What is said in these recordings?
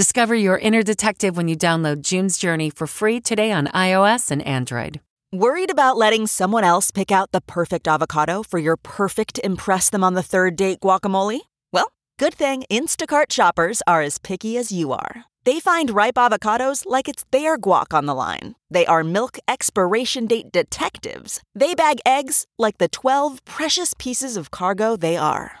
Discover your inner detective when you download June's Journey for free today on iOS and Android. Worried about letting someone else pick out the perfect avocado for your perfect Impress Them on the Third Date guacamole? Well, good thing Instacart shoppers are as picky as you are. They find ripe avocados like it's their guac on the line. They are milk expiration date detectives. They bag eggs like the 12 precious pieces of cargo they are.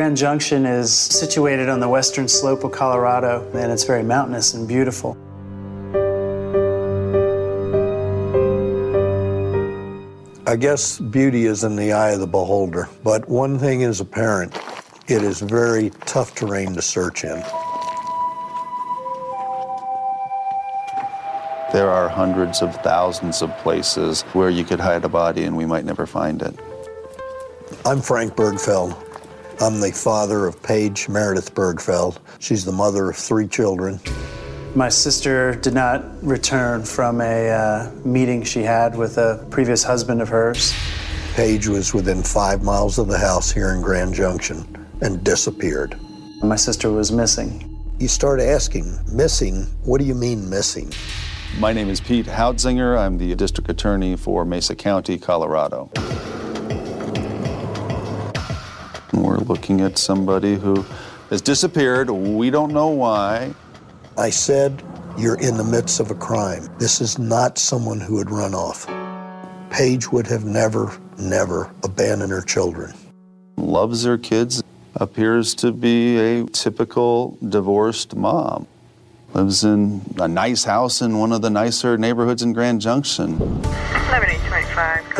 Grand Junction is situated on the western slope of Colorado, and it's very mountainous and beautiful. I guess beauty is in the eye of the beholder, but one thing is apparent it is very tough terrain to search in. There are hundreds of thousands of places where you could hide a body and we might never find it. I'm Frank Birgfeld. I'm the father of Paige Meredith Birgfeld. She's the mother of three children. My sister did not return from a uh, meeting she had with a previous husband of hers. Paige was within five miles of the house here in Grand Junction and disappeared. My sister was missing. You start asking, missing? What do you mean missing? My name is Pete Hautzinger. I'm the district attorney for Mesa County, Colorado. Looking at somebody who has disappeared. We don't know why. I said, You're in the midst of a crime. This is not someone who would run off. Paige would have never, never abandoned her children. Loves her kids, appears to be a typical divorced mom. Lives in a nice house in one of the nicer neighborhoods in Grand Junction.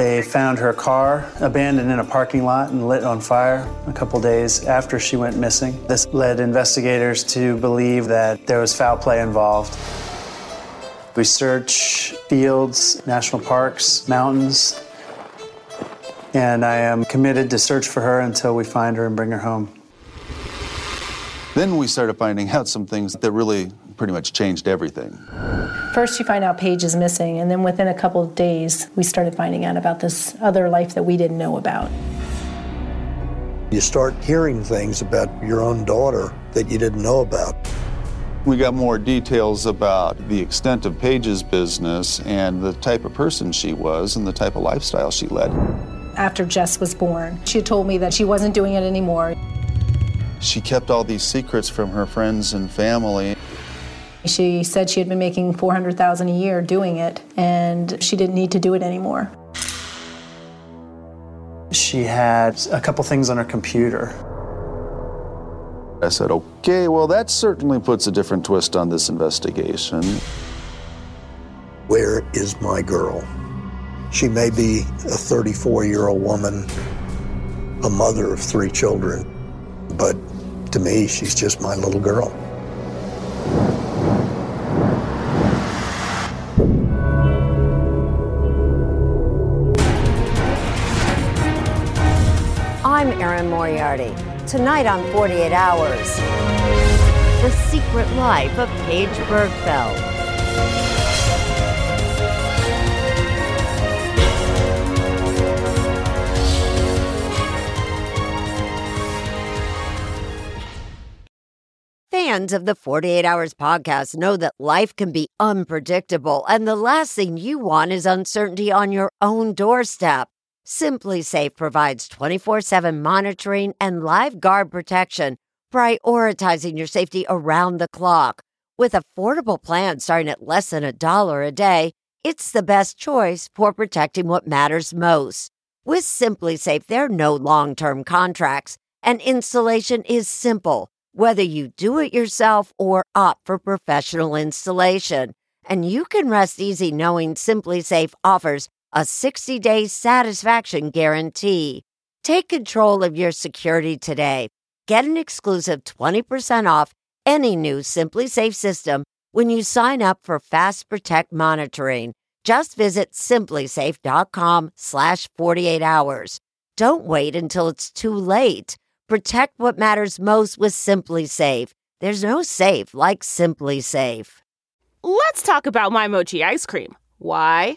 11825. They found her car abandoned in a parking lot and lit on fire a couple days after she went missing. This led investigators to believe that there was foul play involved. We search fields, national parks, mountains, and I am committed to search for her until we find her and bring her home. Then we started finding out some things that really pretty much changed everything. First, you find out Paige is missing, and then within a couple of days, we started finding out about this other life that we didn't know about. You start hearing things about your own daughter that you didn't know about. We got more details about the extent of Paige's business and the type of person she was and the type of lifestyle she led. After Jess was born, she told me that she wasn't doing it anymore. She kept all these secrets from her friends and family. She said she had been making 400,000 a year doing it and she didn't need to do it anymore. She had a couple things on her computer. I said, okay, well, that certainly puts a different twist on this investigation. Where is my girl? She may be a 34 year old woman, a mother of three children, but to me, she's just my little girl. Tonight on 48 Hours, The Secret Life of Paige Birgfeld. Fans of the 48 Hours podcast know that life can be unpredictable, and the last thing you want is uncertainty on your own doorstep. SimpliSafe provides 24 7 monitoring and live guard protection, prioritizing your safety around the clock. With affordable plans starting at less than a dollar a day, it's the best choice for protecting what matters most. With SimpliSafe, there are no long term contracts, and installation is simple, whether you do it yourself or opt for professional installation. And you can rest easy knowing SimpliSafe offers a 60 day satisfaction guarantee. Take control of your security today. Get an exclusive 20% off any new SimpliSafe system when you sign up for Fast Protect monitoring. Just visit simplisafe.com slash 48 hours. Don't wait until it's too late. Protect what matters most with SimpliSafe. There's no safe like SimpliSafe. Let's talk about my mochi ice cream. Why?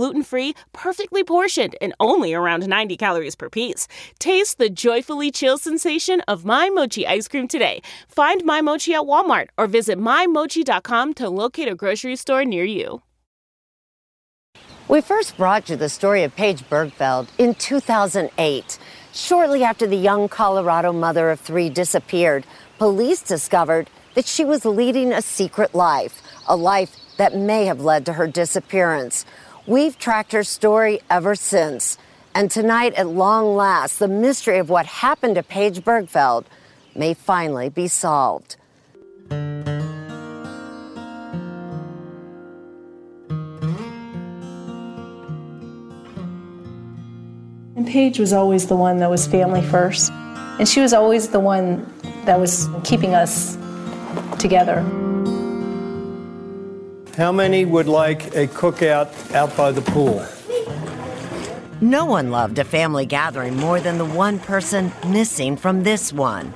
gluten free, perfectly portioned, and only around 90 calories per piece. Taste the joyfully chill sensation of My Mochi ice cream today. Find My Mochi at Walmart or visit MyMochi.com to locate a grocery store near you. We first brought you the story of Paige Birgfeld in 2008. Shortly after the young Colorado mother of three disappeared, police discovered that she was leading a secret life, a life that may have led to her disappearance. We've tracked her story ever since. And tonight, at long last, the mystery of what happened to Paige Birgfeld may finally be solved. And Paige was always the one that was family first. And she was always the one that was keeping us together. How many would like a cookout out by the pool? No one loved a family gathering more than the one person missing from this one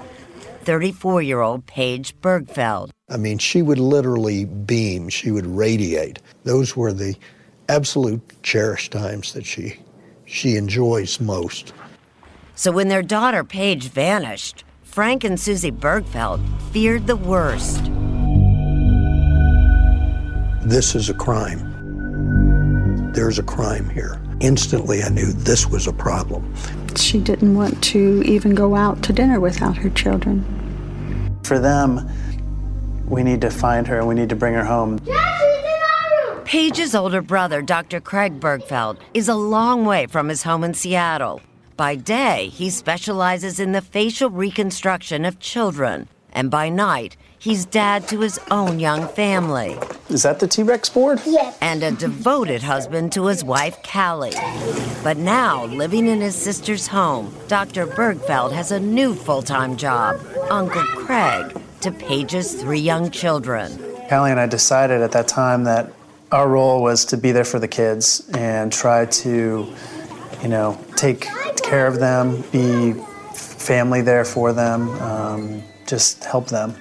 34 year old Paige Birgfeld. I mean, she would literally beam, she would radiate. Those were the absolute cherished times that she she enjoys most. So when their daughter Paige vanished, Frank and Susie Birgfeld feared the worst. This is a crime. There's a crime here. Instantly, I knew this was a problem. She didn't want to even go out to dinner without her children. For them, we need to find her and we need to bring her home. Paige's older brother, Dr. Craig Birgfeld, is a long way from his home in Seattle. By day, he specializes in the facial reconstruction of children, and by night, he's dad to his own young family. Is that the T Rex board? Yes. And a devoted husband to his wife, Callie. But now, living in his sister's home, Dr. Birgfeld has a new full time job Uncle Craig to Paige's three young children. Callie and I decided at that time that our role was to be there for the kids and try to, you know, take care of them, be family there for them, um, just help them.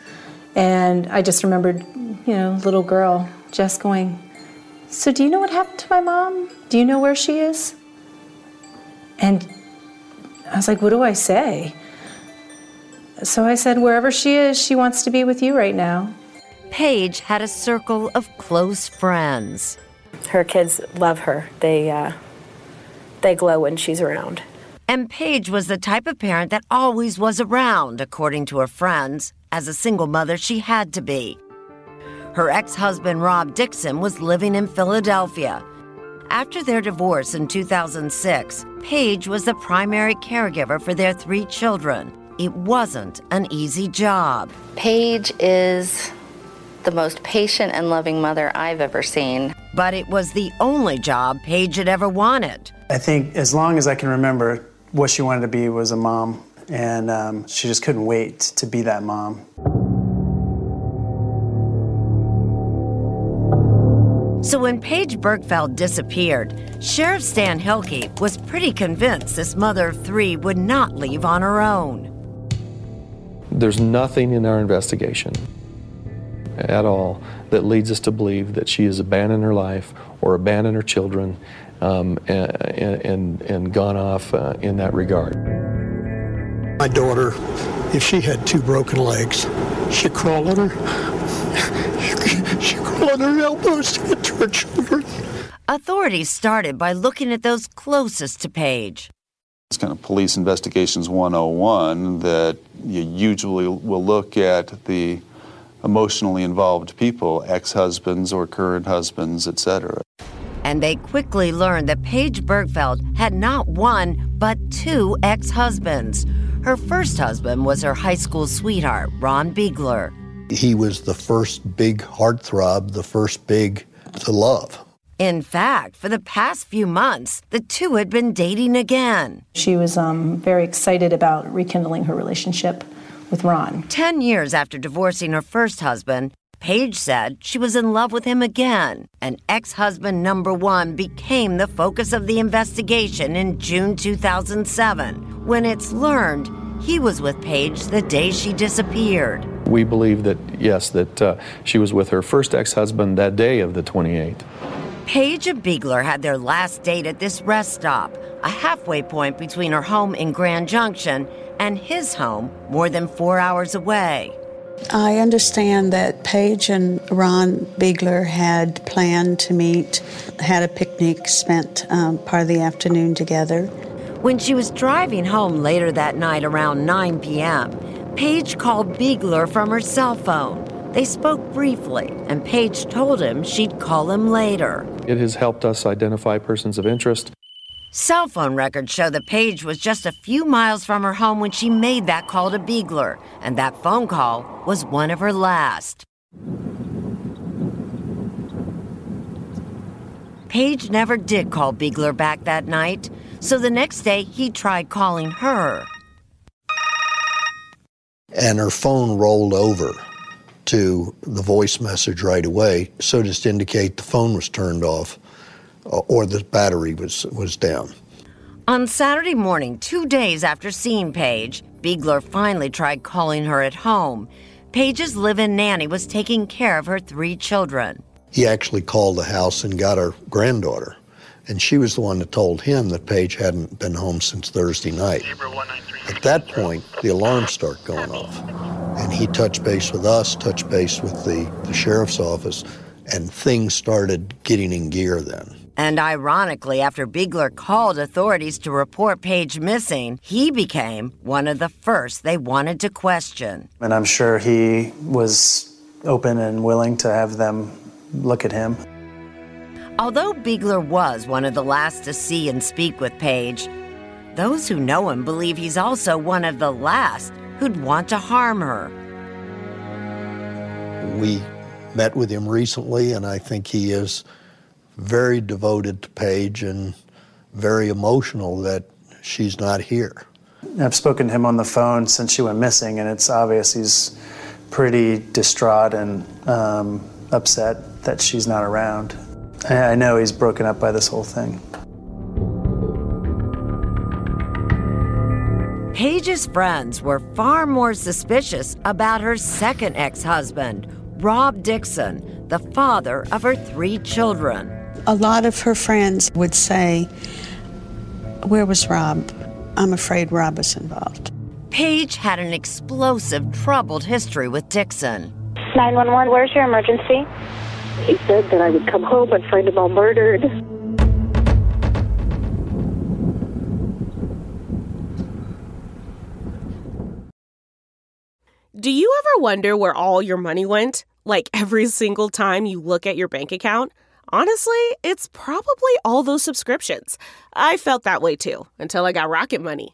And I just remembered, you know, little girl just going, So, do you know what happened to my mom? Do you know where she is? And I was like, What do I say? So I said, Wherever she is, she wants to be with you right now. Paige had a circle of close friends. Her kids love her. They, uh, they glow when she's around. And Paige was the type of parent that always was around, according to her friends. As a single mother, she had to be. Her ex husband, Rob Dixon, was living in Philadelphia. After their divorce in 2006, Paige was the primary caregiver for their three children. It wasn't an easy job. Paige is the most patient and loving mother I've ever seen. But it was the only job Paige had ever wanted. I think as long as I can remember, what she wanted to be was a mom, and um, she just couldn't wait to be that mom. So when Paige Birgfeld disappeared, Sheriff Stan Hilkey was pretty convinced this mother of three would not leave on her own. There's nothing in our investigation at all that leads us to believe that she has abandoned her life or abandoned her children um, and, and, and, gone off uh, in that regard. My daughter, if she had two broken legs, she'd crawl on her, she'd crawl on her elbows to get to her children. Authorities started by looking at those closest to Paige. It's kind of police investigations 101 that you usually will look at the emotionally involved people, ex-husbands or current husbands, etc. And they quickly learned that Paige Birgfeld had not one, but two ex-husbands. Her first husband was her high school sweetheart, Ron Biegler. He was the first big heartthrob, the first big to love. In fact, for the past few months, the two had been dating again. She was um, very excited about rekindling her relationship with Ron. Ten years after divorcing her first husband, Paige said she was in love with him again, and ex husband number one became the focus of the investigation in June 2007 when it's learned he was with Paige the day she disappeared. We believe that, yes, that uh, she was with her first ex husband that day of the 28th. Paige and Biegler had their last date at this rest stop, a halfway point between her home in Grand Junction and his home more than four hours away. I understand that Paige and Ron Biegler had planned to meet, had a picnic, spent um, part of the afternoon together. When she was driving home later that night around 9 p.m., Paige called Biegler from her cell phone. They spoke briefly, and Paige told him she'd call him later. It has helped us identify persons of interest. Cell phone records show that Paige was just a few miles from her home when she made that call to Biegler, and that phone call was one of her last. Paige never did call Biegler back that night, so the next day he tried calling her. And her phone rolled over to the voice message right away, so just to indicate the phone was turned off uh, or the battery was, was down. On Saturday morning, two days after seeing Paige, Biegler finally tried calling her at home. Paige's live in nanny was taking care of her three children. He actually called the house and got her granddaughter, and she was the one that told him that Paige hadn't been home since Thursday night. At that point, the alarms start going off, and he touched base with us, touched base with the, the sheriff's office, and things started getting in gear then. And ironically, after Biegler called authorities to report Paige missing, he became one of the first they wanted to question. And I'm sure he was open and willing to have them look at him. Although Biegler was one of the last to see and speak with Paige, those who know him believe he's also one of the last who'd want to harm her. We met with him recently, and I think he is very devoted to Paige and very emotional that she's not here. I've spoken to him on the phone since she went missing, and it's obvious he's pretty distraught and um, upset that she's not around. I know he's broken up by this whole thing. Paige's friends were far more suspicious about her second ex husband, Rob Dixon, the father of her three children a lot of her friends would say, Where was Rob? I'm afraid Rob is involved. Paige had an explosive, troubled history with Dixon. 911, where's your emergency? He said that I would come home and find him all murdered. Do you ever wonder where all your money went? Like every single time you look at your bank account? Honestly, it's probably all those subscriptions. I felt that way too until I got Rocket Money.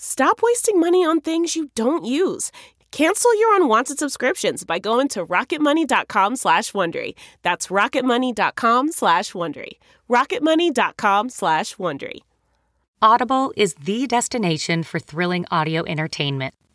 Stop wasting money on things you don't use. Cancel your unwanted subscriptions by going to rocketmoney.com slash Wondery. That's rocketmoney.com slash Wondery. rocketmoney.com slash Wondery. Audible is the destination for thrilling audio entertainment.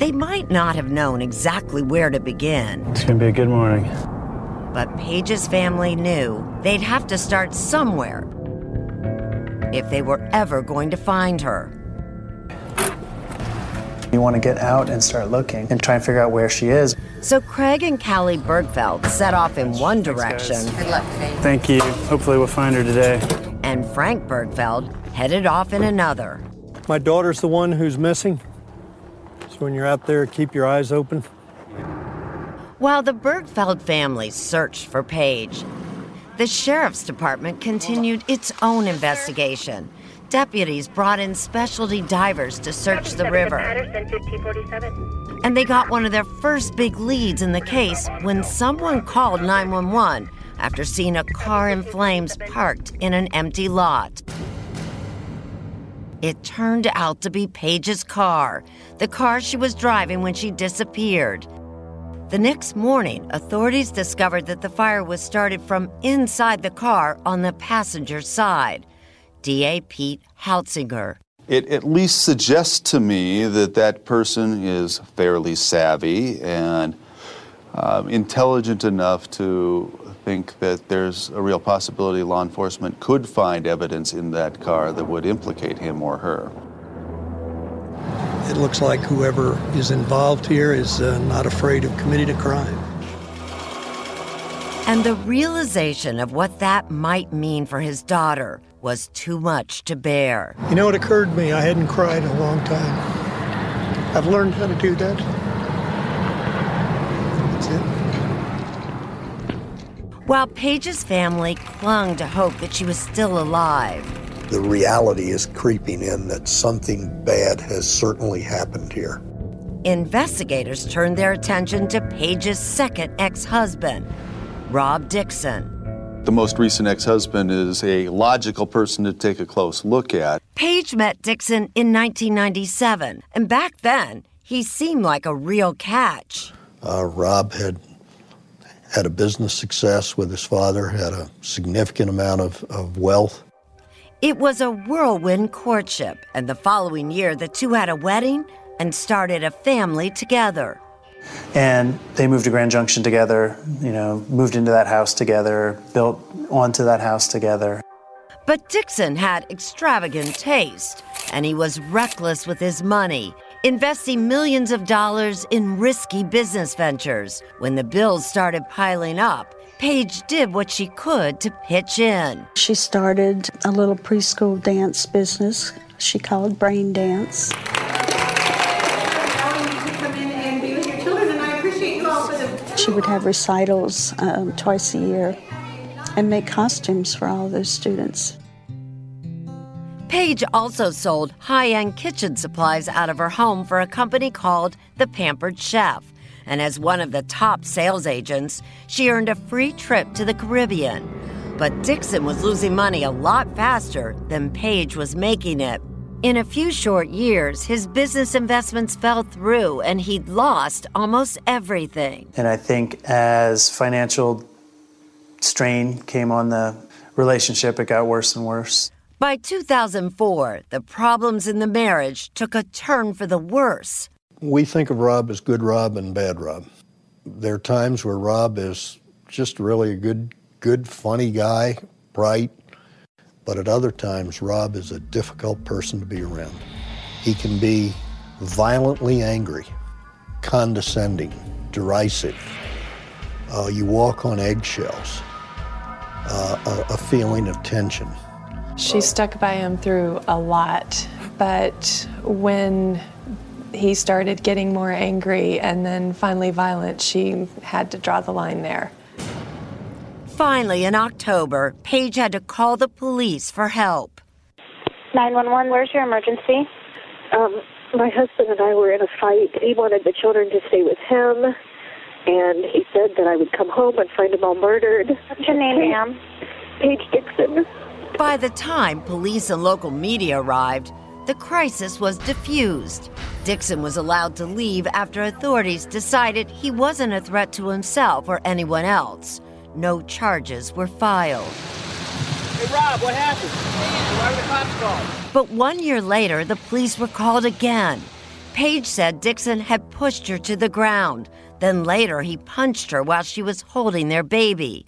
They might not have known exactly where to begin, It's gonna be a good morning. but Paige's family knew they'd have to start somewhere if they were ever going to find her. You want to get out and start looking and try and figure out where she is. So Craig and Callie Birgfeld set off in one direction. Good luck, Paige. Thank you. Hopefully, we'll find her today. And Frank Birgfeld headed off in another. My daughter's the one who's missing. So when you're out there, keep your eyes open. While the Birgfeld family searched for Paige, the sheriff's department continued its own investigation. Deputies brought in specialty divers to search the river. And they got one of their first big leads in the case when someone called 911 after seeing a car in flames parked in an empty lot. It turned out to be Paige's car, the car she was driving when she disappeared. The next morning, authorities discovered that the fire was started from inside the car on the passenger side. DA Pete Hautzinger. It at least suggests to me that that person is fairly savvy and um, intelligent enough to think that there's a real possibility law enforcement could find evidence in that car that would implicate him or her. It looks like whoever is involved here is uh, not afraid of committing a crime. And the realization of what that might mean for his daughter was too much to bear. You know, it occurred to me I hadn't cried in a long time. I've learned how to do that. That's it. While Paige's family clung to hope that she was still alive, The reality is creeping in that something bad has certainly happened here. investigators turned their attention to Paige's second ex husband, Rob Dixon. The most recent ex husband is a logical person to take a close look at. Paige met Dixon in 1997, and back then, he seemed like a real catch. Uh, Rob had had a business success with his father, had a significant amount of, of wealth. It was a whirlwind courtship, and the following year, the two had a wedding and started a family together. And they moved to Grand Junction together, you know, moved into that house together, built onto that house together. But Dixon had extravagant taste, and he was reckless with his money, investing millions of dollars in risky business ventures. When the bills started piling up, Paige did what she could to pitch in. She started a little preschool dance business she called Brain Dance. She would have recitals um, twice a year and make costumes for all those students. Paige also sold high end kitchen supplies out of her home for a company called The Pampered Chef. And as one of the top sales agents, she earned a free trip to the Caribbean. But Dixon was losing money a lot faster than Paige was making it. In a few short years, his business investments fell through and he'd lost almost everything. And I think as financial strain came on the relationship, it got worse and worse. By 2004, the problems in the marriage took a turn for the worse. We think of Rob as good Rob and bad Rob. There are times where Rob is just really a good, good, funny guy, bright, but at other times, Rob is a difficult person to be around. He can be violently angry, condescending, derisive. Uh, you walk on eggshells, uh, a, a feeling of tension. She stuck by him through a lot, but when he started getting more angry and then finally violent, she had to draw the line there. Finally, in October, Paige had to call the police for help. 911, where's your emergency? Um, my husband and I were in a fight. He wanted the children to stay with him, and he said that I would come home and find them all murdered. What's your name, ma'am? Paige Dixon. By the time police and local media arrived, the crisis was diffused. Dixon was allowed to leave after authorities decided he wasn't a threat to himself or anyone else. No charges were filed. Hey, Rob, what happened? Why were the cops called? But one year later, the police were called again. Paige said Dixon had pushed her to the ground. Then later, he punched her while she was holding their baby.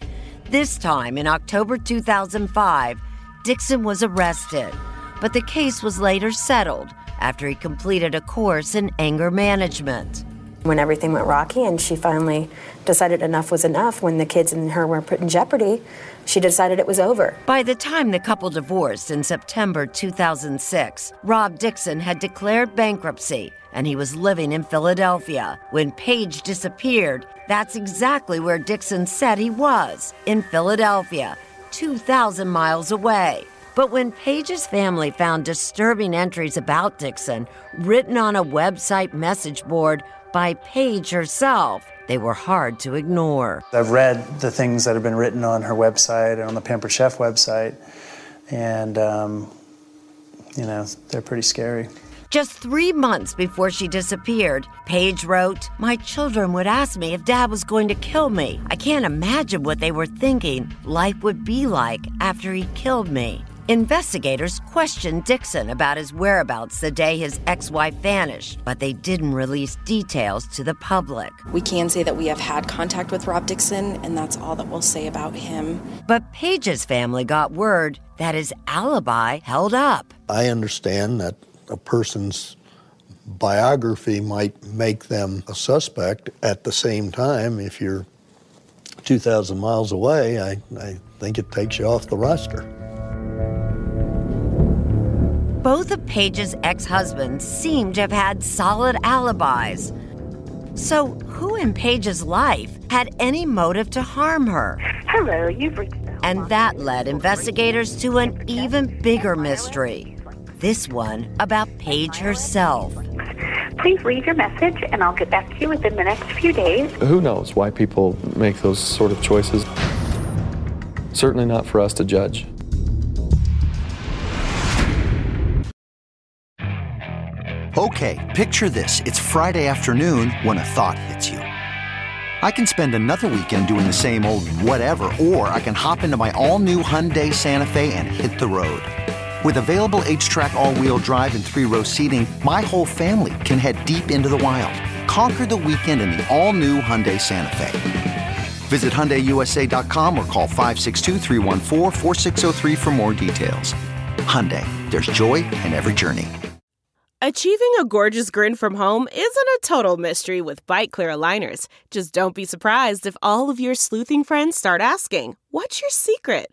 This time, in October 2005, Dixon was arrested. But the case was later settled after he completed a course in anger management. When everything went rocky and she finally decided enough was enough, when the kids and her were put in jeopardy, she decided it was over. By the time the couple divorced in September 2006, Rob Dixon had declared bankruptcy and he was living in Philadelphia. When Paige disappeared, that's exactly where Dixon said he was in Philadelphia, 2,000 miles away. But when Paige's family found disturbing entries about Dixon written on a website message board by Paige herself, they were hard to ignore. I've read the things that have been written on her website and on the Pampered Chef website, and, um, you know, they're pretty scary. Just three months before she disappeared, Paige wrote, My children would ask me if dad was going to kill me. I can't imagine what they were thinking life would be like after he killed me. Investigators questioned Dixon about his whereabouts the day his ex wife vanished, but they didn't release details to the public. We can say that we have had contact with Rob Dixon, and that's all that we'll say about him. But Paige's family got word that his alibi held up. I understand that a person's biography might make them a suspect. At the same time, if you're 2,000 miles away, I, I think it takes you off the roster. Both of Paige's ex husbands seem to have had solid alibis. So, who in Paige's life had any motive to harm her? Hello, you've reached. And that led investigators to an even bigger mystery. This one about Paige herself. Please leave your message and I'll get back to you within the next few days. Who knows why people make those sort of choices? Certainly not for us to judge. Okay, picture this. It's Friday afternoon when a thought hits you. I can spend another weekend doing the same old whatever, or I can hop into my all new Hyundai Santa Fe and hit the road. With available HTRAC, all wheel drive, and three row seating, my whole family can head deep into the wild. Conquer the weekend in the all new Hyundai Santa Fe. Visit HyundaiUSA.com or call 562 for more details. Hyundai, there's joy in every journey. Achieving a gorgeous grin from home isn't a total mystery with Byte Clear aligners. Just don't be surprised if all of your sleuthing friends start asking, What's your secret?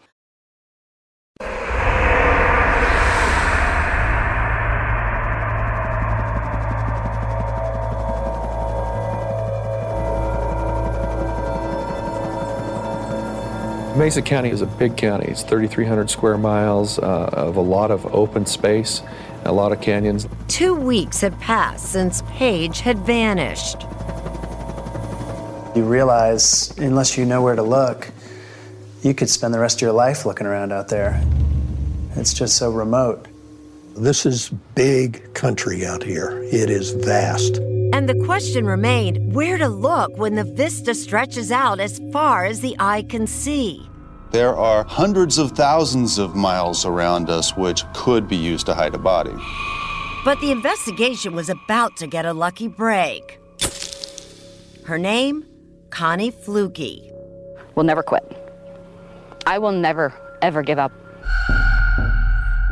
Mesa County is a big county. It's 3,300 square miles uh, of a lot of open space, a lot of canyons. Two weeks had passed since Paige had vanished. You realize, unless you know where to look, you could spend the rest of your life looking around out there. It's just so remote. This is big country out here. It is vast. And the question remained where to look when the vista stretches out as far as the eye can see. There are hundreds of thousands of miles around us which could be used to hide a body. But the investigation was about to get a lucky break. Her name? Connie Fluke. We'll never quit. I will never, ever give up.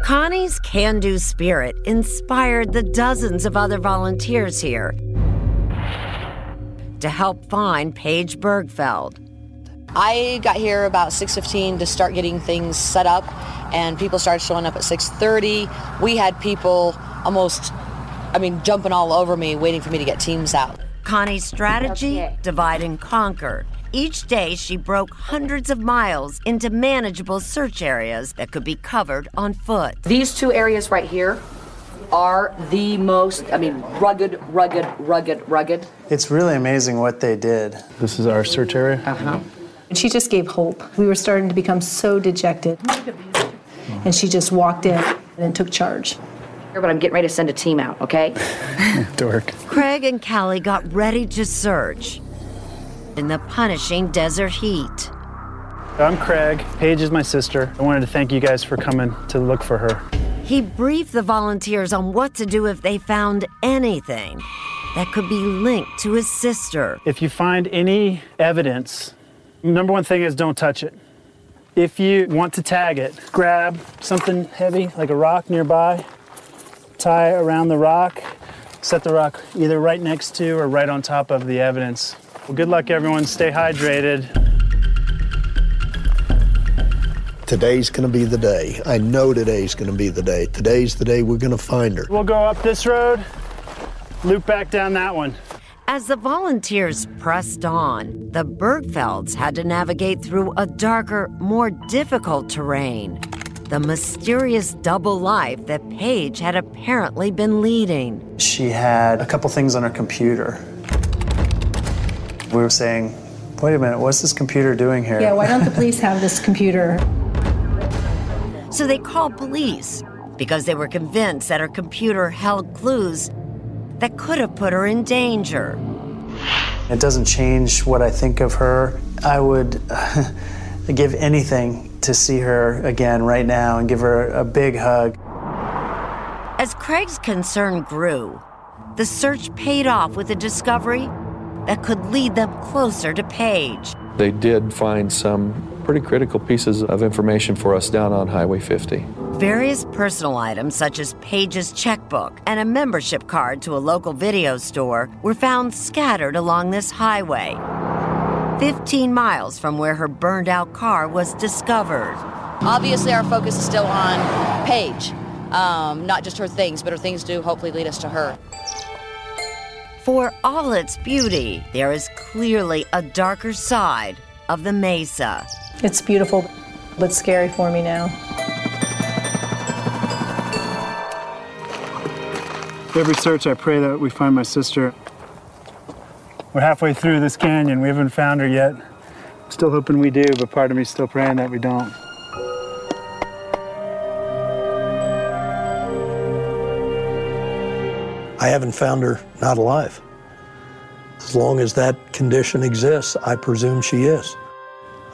Connie's can do spirit inspired the dozens of other volunteers here to help find Paige Bergfeld. I got here about 6:15 to start getting things set up and people started showing up at 6:30. We had people almost I mean jumping all over me waiting for me to get teams out. Connie's strategy divide and conquer. Each day, she broke hundreds of miles into manageable search areas that could be covered on foot. These two areas right here are the most, I mean, rugged, rugged, rugged, rugged. It's really amazing what they did. This is our search area. Uh huh. And she just gave hope. We were starting to become so dejected. And she just walked in and took charge. But I'm getting ready to send a team out, okay? Dork. Craig and Callie got ready to search in the punishing desert heat. I'm Craig. Paige is my sister. I wanted to thank you guys for coming to look for her. He briefed the volunteers on what to do if they found anything that could be linked to his sister. If you find any evidence, number one thing is don't touch it. If you want to tag it, grab something heavy like a rock nearby, tie around the rock, set the rock either right next to or right on top of the evidence. Well, good luck, everyone. Stay hydrated. Today's going to be the day. I know today's going to be the day. Today's the day we're going to find her. We'll go up this road, loop back down that one. As the volunteers pressed on, the Birgfelds had to navigate through a darker, more difficult terrain. The mysterious double life that Paige had apparently been leading. She had a couple things on her computer. We were saying, wait a minute, what's this computer doing here? Yeah, why don't the police have this computer? So they called police because they were convinced that her computer held clues that could have put her in danger. It doesn't change what I think of her. I would give anything to see her again right now and give her a big hug. As Craig's concern grew, the search paid off with a discovery that could lead them closer to Paige. They did find some pretty critical pieces of information for us down on Highway 50. Various personal items, such as Paige's checkbook and a membership card to a local video store, were found scattered along this highway. 15 miles from where her burned out car was discovered. Obviously, our focus is still on Paige. Um, not just her things, but her things do hopefully lead us to her. For all its beauty, there is clearly a darker side of the mesa. It's beautiful, but scary for me now. Every search, I pray that we find my sister. We're halfway through this canyon. We haven't found her yet. Still hoping we do, but part of me is still praying that we don't. I haven't found her not alive. As long as that condition exists, I presume she is.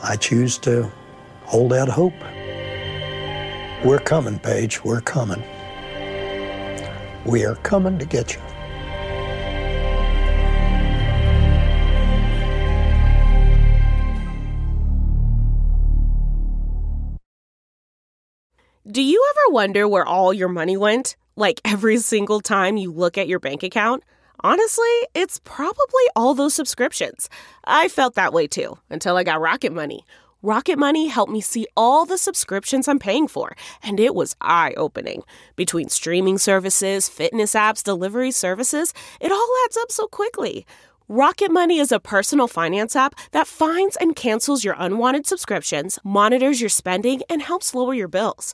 I choose to hold out hope. We're coming, Paige. We're coming. We are coming to get you. Do you ever wonder where all your money went? Like every single time you look at your bank account? Honestly, it's probably all those subscriptions. I felt that way too until I got Rocket Money. Rocket Money helped me see all the subscriptions I'm paying for, and it was eye opening. Between streaming services, fitness apps, delivery services, it all adds up so quickly. Rocket Money is a personal finance app that finds and cancels your unwanted subscriptions, monitors your spending, and helps lower your bills.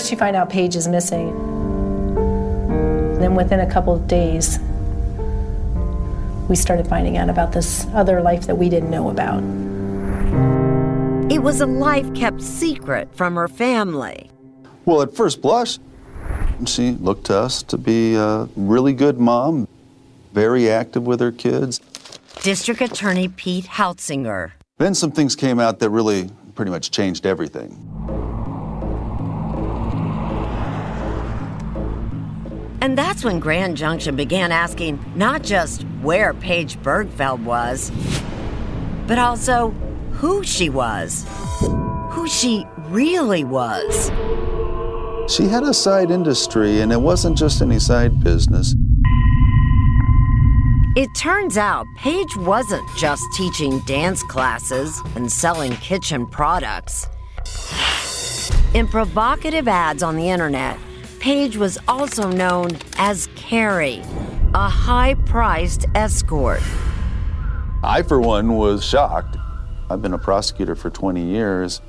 First, you find out Paige is missing. Then, within a couple of days, we started finding out about this other life that we didn't know about. It was a life kept secret from her family. Well, at first blush, she looked to us to be a really good mom, very active with her kids. District Attorney Pete Hautzinger. Then some things came out that really pretty much changed everything. And that's when Grand Junction began asking not just where Paige Birgfeld was, but also who she was, who she really was. She had a side industry, and it wasn't just any side business. It turns out Paige wasn't just teaching dance classes and selling kitchen products. In provocative ads on the internet, Paige was also known as Carrie, a high priced escort. I, for one, was shocked. I've been a prosecutor for 20 years.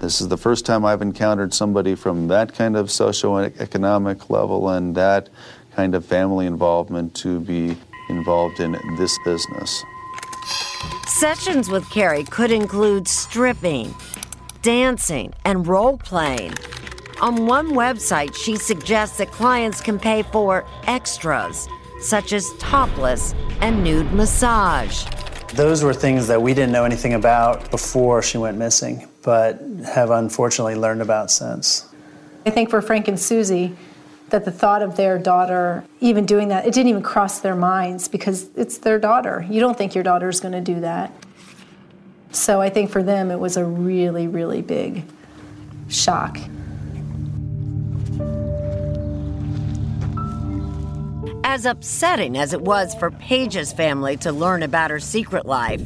This is the first time I've encountered somebody from that kind of socioeconomic level and that kind of family involvement to be involved in this business. Sessions with Carrie could include stripping, dancing, and role playing. On one website, she suggests that clients can pay for extras, such as topless and nude massage. Those were things that we didn't know anything about before she went missing, but have unfortunately learned about since. I think for Frank and Susie, that the thought of their daughter even doing that, it didn't even cross their minds because it's their daughter. You don't think your daughter's going to do that. So I think for them, it was a really, really big shock. As upsetting as it was for Paige's family to learn about her secret life,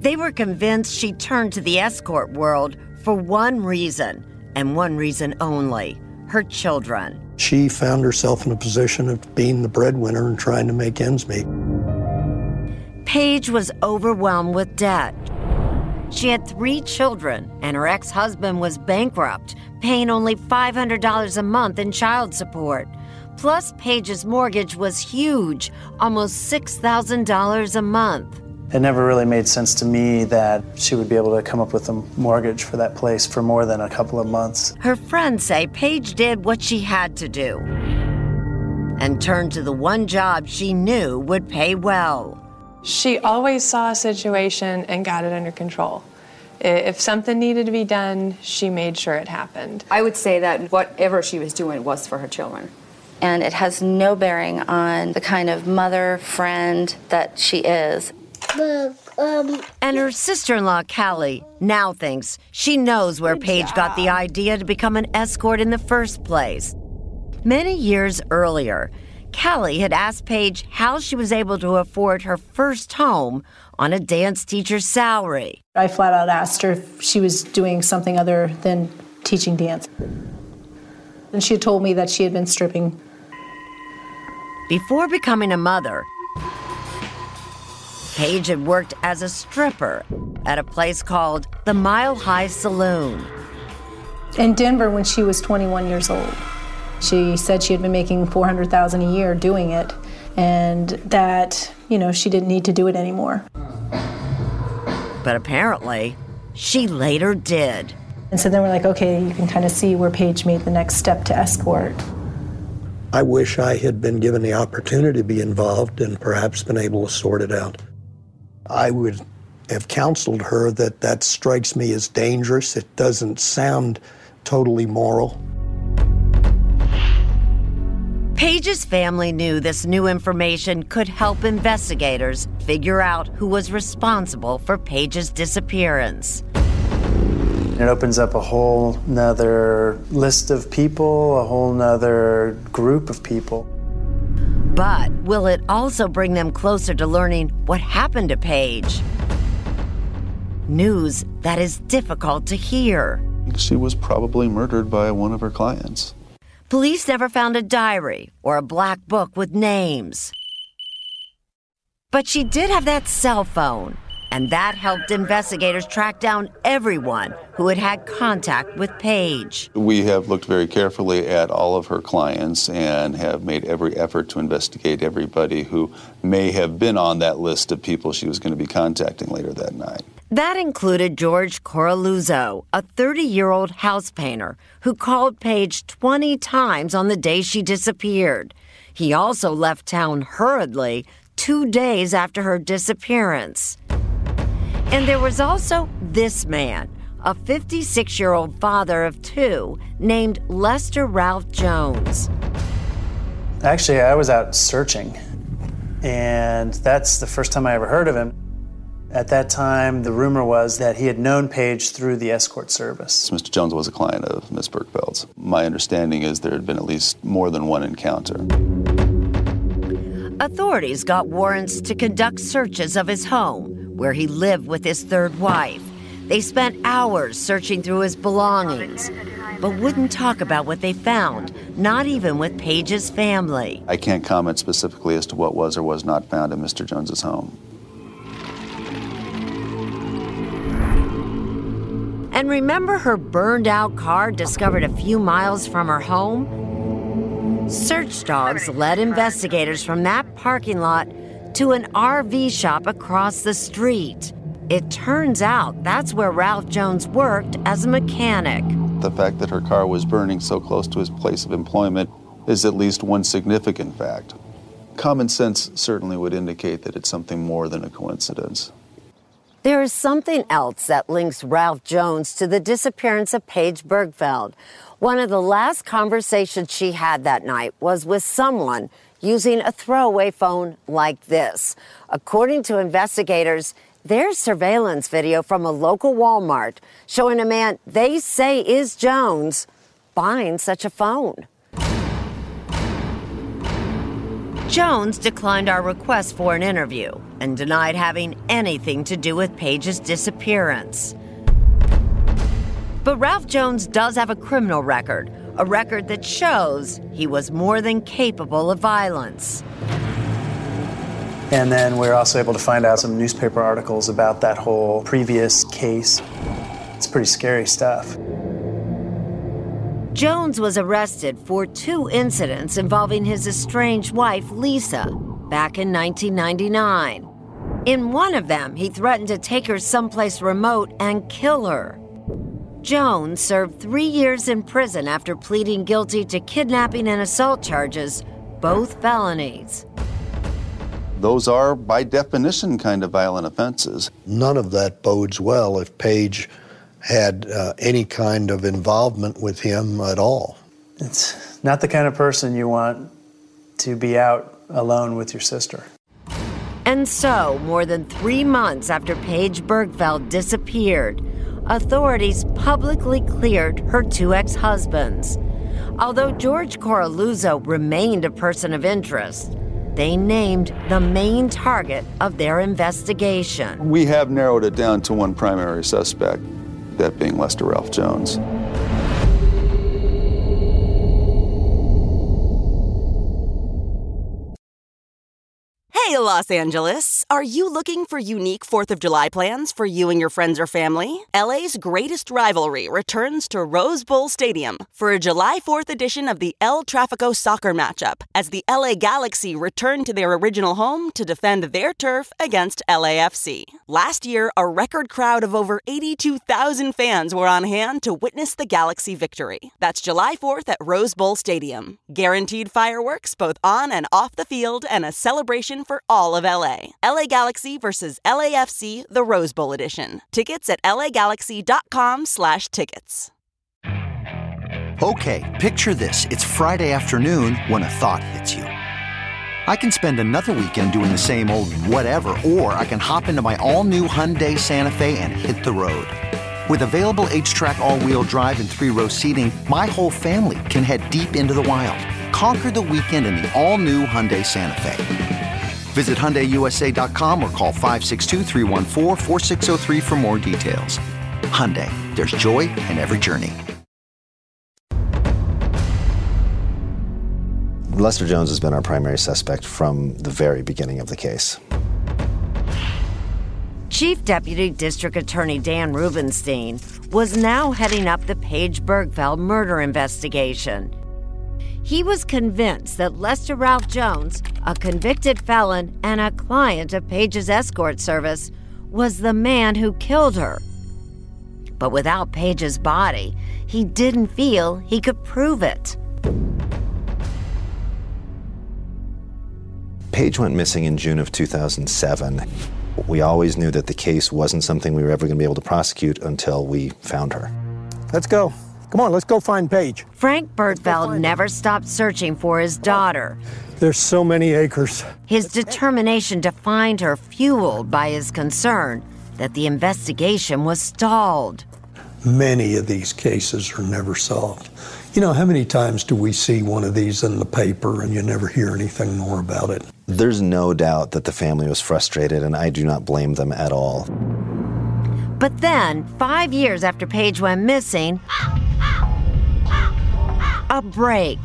they were convinced she turned to the escort world for one reason, and one reason only her children. She found herself in a position of being the breadwinner and trying to make ends meet. Paige was overwhelmed with debt. She had three children, and her ex husband was bankrupt, paying only $500 a month in child support. Plus, Paige's mortgage was huge, almost $6,000 a month. It never really made sense to me that she would be able to come up with a mortgage for that place for more than a couple of months. Her friends say Paige did what she had to do and turned to the one job she knew would pay well. She always saw a situation and got it under control. If something needed to be done, she made sure it happened. I would say that whatever she was doing was for her children. And it has no bearing on the kind of mother, friend that she is. And her sister in law, Callie, now thinks she knows where Paige got the idea to become an escort in the first place. Many years earlier, Callie had asked Paige how she was able to afford her first home on a dance teacher's salary. I flat out asked her if she was doing something other than teaching dance. And she had told me that she had been stripping. Before becoming a mother, Paige had worked as a stripper at a place called the Mile High Saloon. In Denver when she was 21 years old. She said she had been making 400,000 a year doing it and that, you know, she didn't need to do it anymore. But apparently, she later did. And so then we're like, okay, you can kind of see where Paige made the next step to escort. I wish I had been given the opportunity to be involved and perhaps been able to sort it out. I would have counseled her that that strikes me as dangerous. It doesn't sound totally moral. Paige's family knew this new information could help investigators figure out who was responsible for Paige's disappearance. It opens up a whole nother list of people, a whole nother group of people. But will it also bring them closer to learning what happened to Paige? News that is difficult to hear. She was probably murdered by one of her clients. Police never found a diary or a black book with names. But she did have that cell phone, and that helped investigators track down everyone who had had contact with Paige. We have looked very carefully at all of her clients and have made every effort to investigate everybody who may have been on that list of people she was going to be contacting later that night. That included George Coraluzzo, a 30 year old house painter who called Paige 20 times on the day she disappeared. He also left town hurriedly two days after her disappearance. And there was also this man, a 56 year old father of two named Lester Ralph Jones. Actually, I was out searching, and that's the first time I ever heard of him. At that time, the rumor was that he had known Paige through the escort service. Mr. Jones was a client of Miss Birgfeld's. My understanding is there had been at least more than one encounter. Authorities got warrants to conduct searches of his home, where he lived with his third wife. They spent hours searching through his belongings, but wouldn't talk about what they found, not even with Paige's family. I can't comment specifically as to what was or was not found in Mr. Jones's home. And remember her burned out car discovered a few miles from her home? Search dogs led investigators from that parking lot to an RV shop across the street. It turns out that's where Ralph Jones worked as a mechanic. The fact that her car was burning so close to his place of employment is at least one significant fact. Common sense certainly would indicate that it's something more than a coincidence. There is something else that links Ralph Jones to the disappearance of Paige Birgfeld. One of the last conversations she had that night was with someone using a throwaway phone like this. According to investigators, there's surveillance video from a local Walmart showing a man they say is Jones buying such a phone. Jones declined our request for an interview and denied having anything to do with Paige's disappearance. But Ralph Jones does have a criminal record, a record that shows he was more than capable of violence. And then we are also able to find out some newspaper articles about that whole previous case. It's pretty scary stuff. Jones was arrested for two incidents involving his estranged wife, Lisa, back in 1999. In one of them, he threatened to take her someplace remote and kill her. Jones served three years in prison after pleading guilty to kidnapping and assault charges, both felonies. Those are, by definition, kind of violent offenses. None of that bodes well if Paige had uh, any kind of involvement with him at all. It's not the kind of person you want to be out alone with your sister. And so, more than three months after Paige Birgfeld disappeared, authorities publicly cleared her two ex husbands. Although George Coraluzzo remained a person of interest, they named the main target of their investigation. We have narrowed it down to one primary suspect, that being Lester Ralph Jones. Hey, Los Angeles! Are you looking for unique 4th of July plans for you and your friends or family? LA's greatest rivalry returns to Rose Bowl Stadium for a July 4th edition of the El Trafico soccer matchup as the LA Galaxy return to their original home to defend their turf against LAFC. Last year, a record crowd of over 82,000 fans were on hand to witness the Galaxy victory. That's July 4th at Rose Bowl Stadium. Guaranteed fireworks both on and off the field and a celebration for all of LA. LA Galaxy versus LAFC, the Rose Bowl edition. Tickets at lagalaxy.com slash tickets. Okay, picture this. It's Friday afternoon when a thought hits you. I can spend another weekend doing the same old whatever, or I can hop into my all-new Hyundai Santa Fe and hit the road. With available HTRAC all-wheel drive and three-row seating, my whole family can head deep into the wild. Conquer the weekend in the all-new Hyundai Santa Fe. Visit HyundaiUSA.com or call 562 for more details. Hyundai, there's joy in every journey. Lester Jones has been our primary suspect from the very beginning of the case. Chief Deputy District Attorney Dan Rubinstein was now heading up the Paige Birgfeld murder investigation. He was convinced that Lester Ralph Jones, a convicted felon and a client of Paige's escort service, was the man who killed her. But without Paige's body, he didn't feel he could prove it. Paige went missing in June of 2007. We always knew that the case wasn't something we were ever going to be able to prosecute until we found her. Let's go. Come on, let's go find Paige. Frank Birgfeld never stopped searching for his daughter. There's so many acres. His determination to find her fueled by his concern that the investigation was stalled. Many of these cases are never solved. You know, how many times do we see one of these in the paper and you never hear anything more about it? There's no doubt that the family was frustrated, and I do not blame them at all. But then, five years after Paige went missing, a break.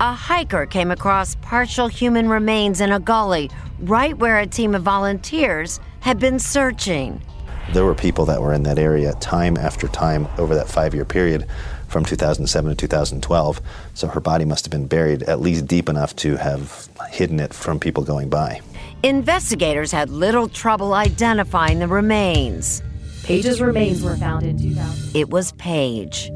A hiker came across partial human remains in a gully right where a team of volunteers had been searching. There were people that were in that area time after time over that five year period from 2007 to 2012. So her body must have been buried at least deep enough to have hidden it from people going by. Investigators had little trouble identifying the remains. Paige's remains were found in 2000. It was Paige.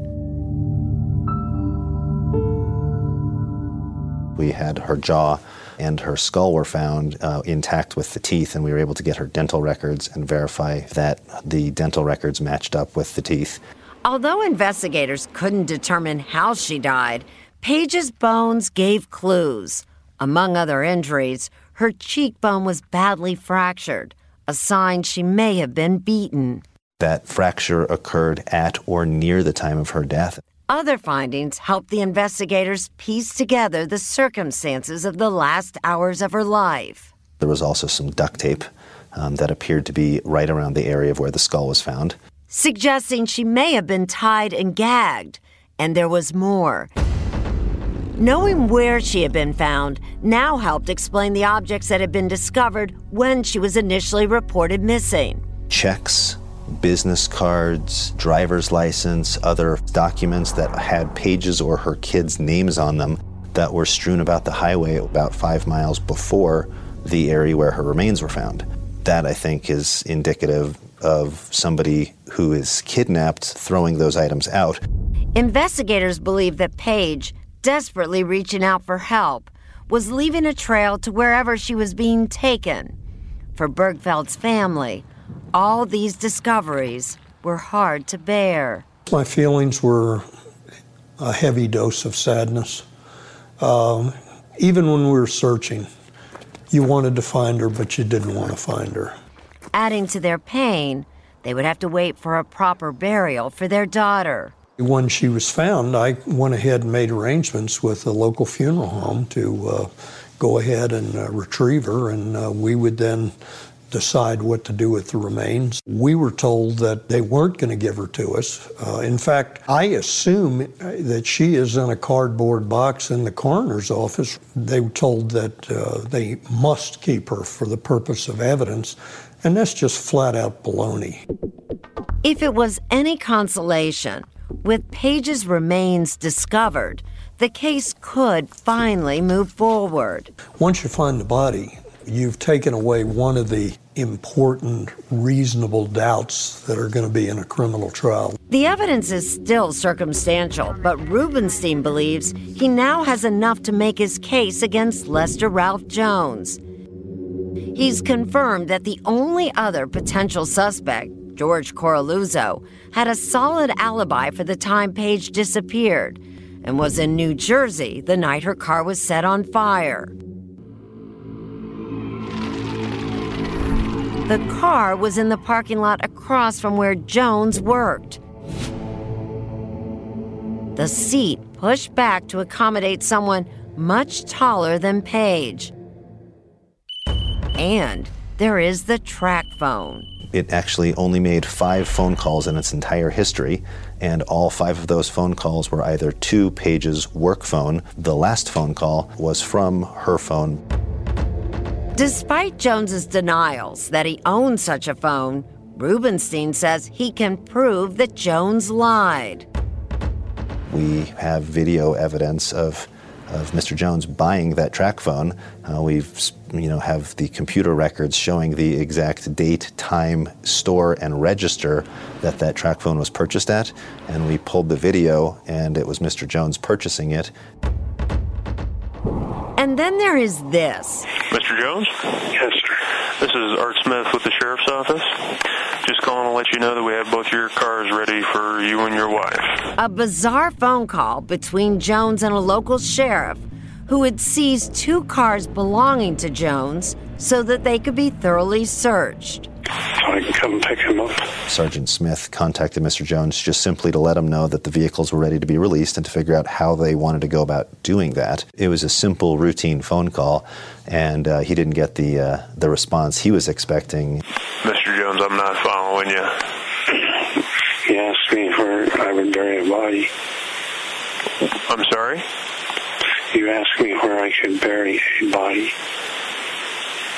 We had her jaw and her skull were found uh, intact with the teeth, and we were able to get her dental records and verify that the dental records matched up with the teeth. Although investigators couldn't determine how she died, Paige's bones gave clues. Among other injuries, her cheekbone was badly fractured, a sign she may have been beaten. That fracture occurred at or near the time of her death. Other findings helped the investigators piece together the circumstances of the last hours of her life. There was also some duct tape um, that appeared to be right around the area of where the skull was found, suggesting she may have been tied and gagged. And there was more. Knowing where she had been found now helped explain the objects that had been discovered when she was initially reported missing. Checks, business cards, driver's license, other documents that had Paige's or her kids' names on them that were strewn about the highway about five miles before the area where her remains were found. That, I think, is indicative of somebody who is kidnapped throwing those items out. Investigators believe that Paige, desperately reaching out for help, was leaving a trail to wherever she was being taken. For Birgfeld's family, all these discoveries were hard to bear. My feelings were a heavy dose of sadness. Um, even when we were searching, You wanted to find her, but you didn't want to find her. Adding to their pain, they would have to wait for a proper burial for their daughter. When she was found, I went ahead and made arrangements with a local funeral home to uh, go ahead and uh, retrieve her, and uh, we would then decide what to do with the remains. We were told that they weren't going to give her to us. Uh, in fact, I assume that she is in a cardboard box in the coroner's office. They were told that uh, they must keep her for the purpose of evidence, and that's just flat out baloney. If it was any consolation, with Paige's remains discovered, the case could finally move forward. Once you find the body, you've taken away one of the important, reasonable doubts that are going to be in a criminal trial. The evidence is still circumstantial, but Rubinstein believes he now has enough to make his case against Lester Ralph Jones. He's confirmed that the only other potential suspect, George Coraluzzo, had a solid alibi for the time Paige disappeared and was in New Jersey the night her car was set on fire. The car was in the parking lot across from where Jones worked. The seat pushed back to accommodate someone much taller than Paige. And there is the track phone. It actually only made five phone calls in its entire history, and all five of those phone calls were either to Paige's work phone. The last phone call was from her phone. Despite Jones's denials that he owned such a phone, Rubinstein says he can prove that Jones lied. We have video evidence of of Mr. Jones buying that track phone. Uh, we've you know have the computer records showing the exact date, time, store, and register that that track phone was purchased at, and we pulled the video, and it was Mr. Jones purchasing it. And then there is this. Mr. Jones? Yes, sir. This is Art Smith with the Sheriff's Office. Just calling to let you know that we have both your cars ready for you and your wife. A bizarre phone call between Jones and a local sheriff who had seized two cars belonging to Jones so that they could be thoroughly searched. So I can come pick him up. Sergeant Smith contacted Mr. Jones just simply to let him know that the vehicles were ready to be released and to figure out how they wanted to go about doing that. It was a simple, routine phone call, and uh, he didn't get the uh, the response he was expecting. Mr. Jones, I'm not following you. He asked me where I would bury a body. I'm sorry? You asked me where I could bury a body.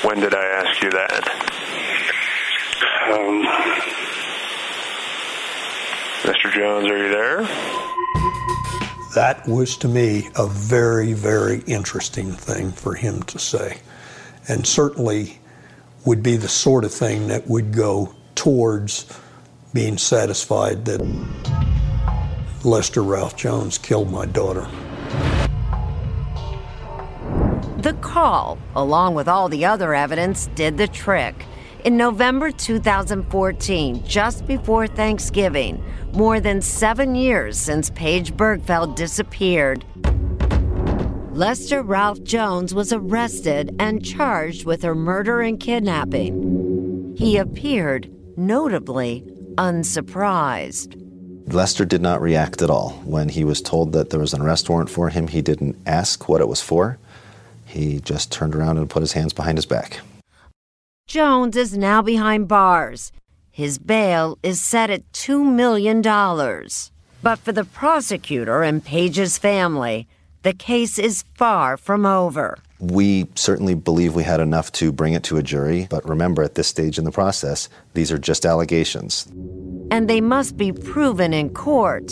When did I ask you that? Um, Mr. Jones, are you there? That was to me a very, very interesting thing for him to say. And certainly would be the sort of thing that would go towards being satisfied that Lester Ralph Jones killed my daughter. The call, along with all the other evidence, did the trick. In November 2014, just before Thanksgiving, more than seven years since Paige Birgfeld disappeared, Lester Ralph Jones was arrested and charged with her murder and kidnapping. He appeared, notably, unsurprised. Lester did not react at all. When he was told that there was an arrest warrant for him, he didn't ask what it was for. He just turned around and put his hands behind his back. Jones is now behind bars. His bail is set at $2 million. But for the prosecutor and Paige's family, the case is far from over. We certainly believe we had enough to bring it to a jury, but remember at this stage in the process, these are just allegations. And they must be proven in court.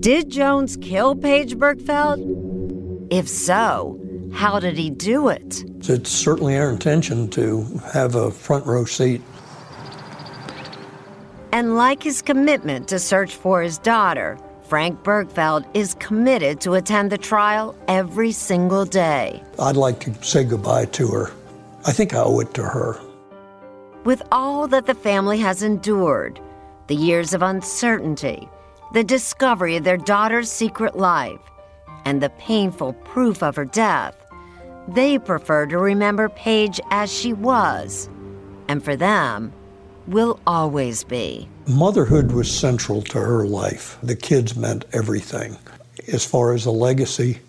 Did Jones kill Paige Birgfeld? If so, how did he do it? It's certainly our intention to have a front row seat. And like his commitment to search for his daughter, Frank Birgfeld is committed to attend the trial every single day. I'd like to say goodbye to her. I think I owe it to her. With all that the family has endured, the years of uncertainty, the discovery of their daughter's secret life, and the painful proof of her death, They prefer to remember Paige as she was. And for them, will always be. Motherhood was central to her life. The kids meant everything. As far as a legacy,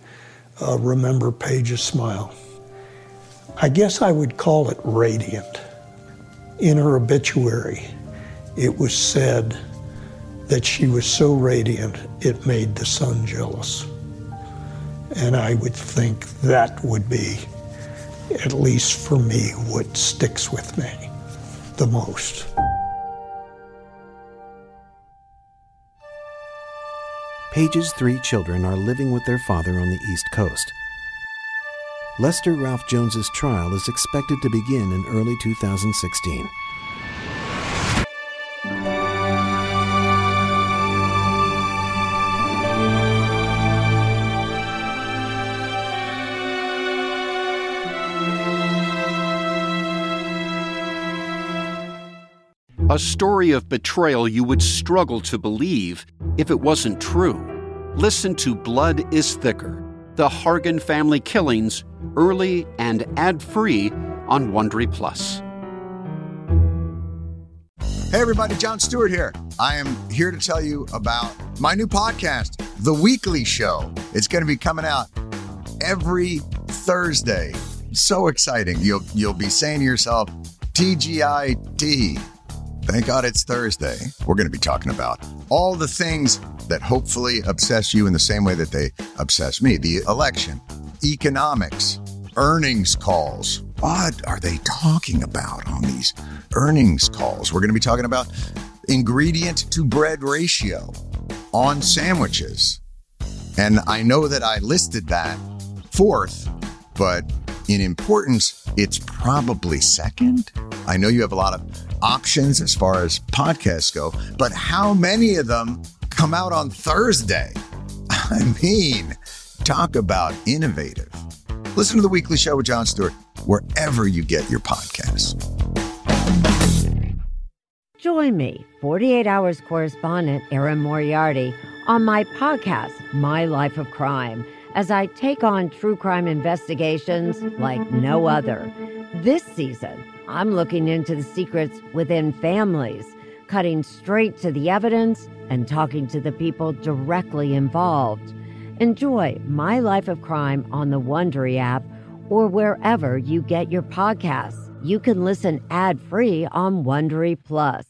uh, remember Paige's smile. I guess I would call it radiant. In her obituary, it was said that she was so radiant it made the sun jealous. And I would think that would be, at least for me, what sticks with me the most. Paige's three children are living with their father on the East Coast. Lester Ralph Jones's trial is expected to begin in early 2016. A story of betrayal you would struggle to believe if it wasn't true. Listen to Blood is Thicker The Hargan Family Killings, early and ad free on Wondery Plus. Hey, everybody, Jon Stewart here. I am here to tell you about my new podcast, The Weekly Show. It's going to be coming out every Thursday. So exciting. You'll, you'll be saying to yourself, TGIT. Thank God it's Thursday. We're going to be talking about all the things that hopefully obsess you in the same way that they obsess me the election, economics, earnings calls. What are they talking about on these earnings calls? We're going to be talking about ingredient to bread ratio on sandwiches. And I know that I listed that fourth, but in importance, it's probably second. I know you have a lot of options as far as podcasts go, but how many of them come out on Thursday? I mean, talk about innovative. Listen to the weekly show with Jon Stewart wherever you get your podcasts. Join me, 48 Hours correspondent Erin Moriarty, on my podcast, My Life of Crime, as I take on true crime investigations like no other. This season, I'm looking into the secrets within families, cutting straight to the evidence and talking to the people directly involved. Enjoy My Life of Crime on the Wondery app or wherever you get your podcasts. You can listen ad-free on Wondery Plus.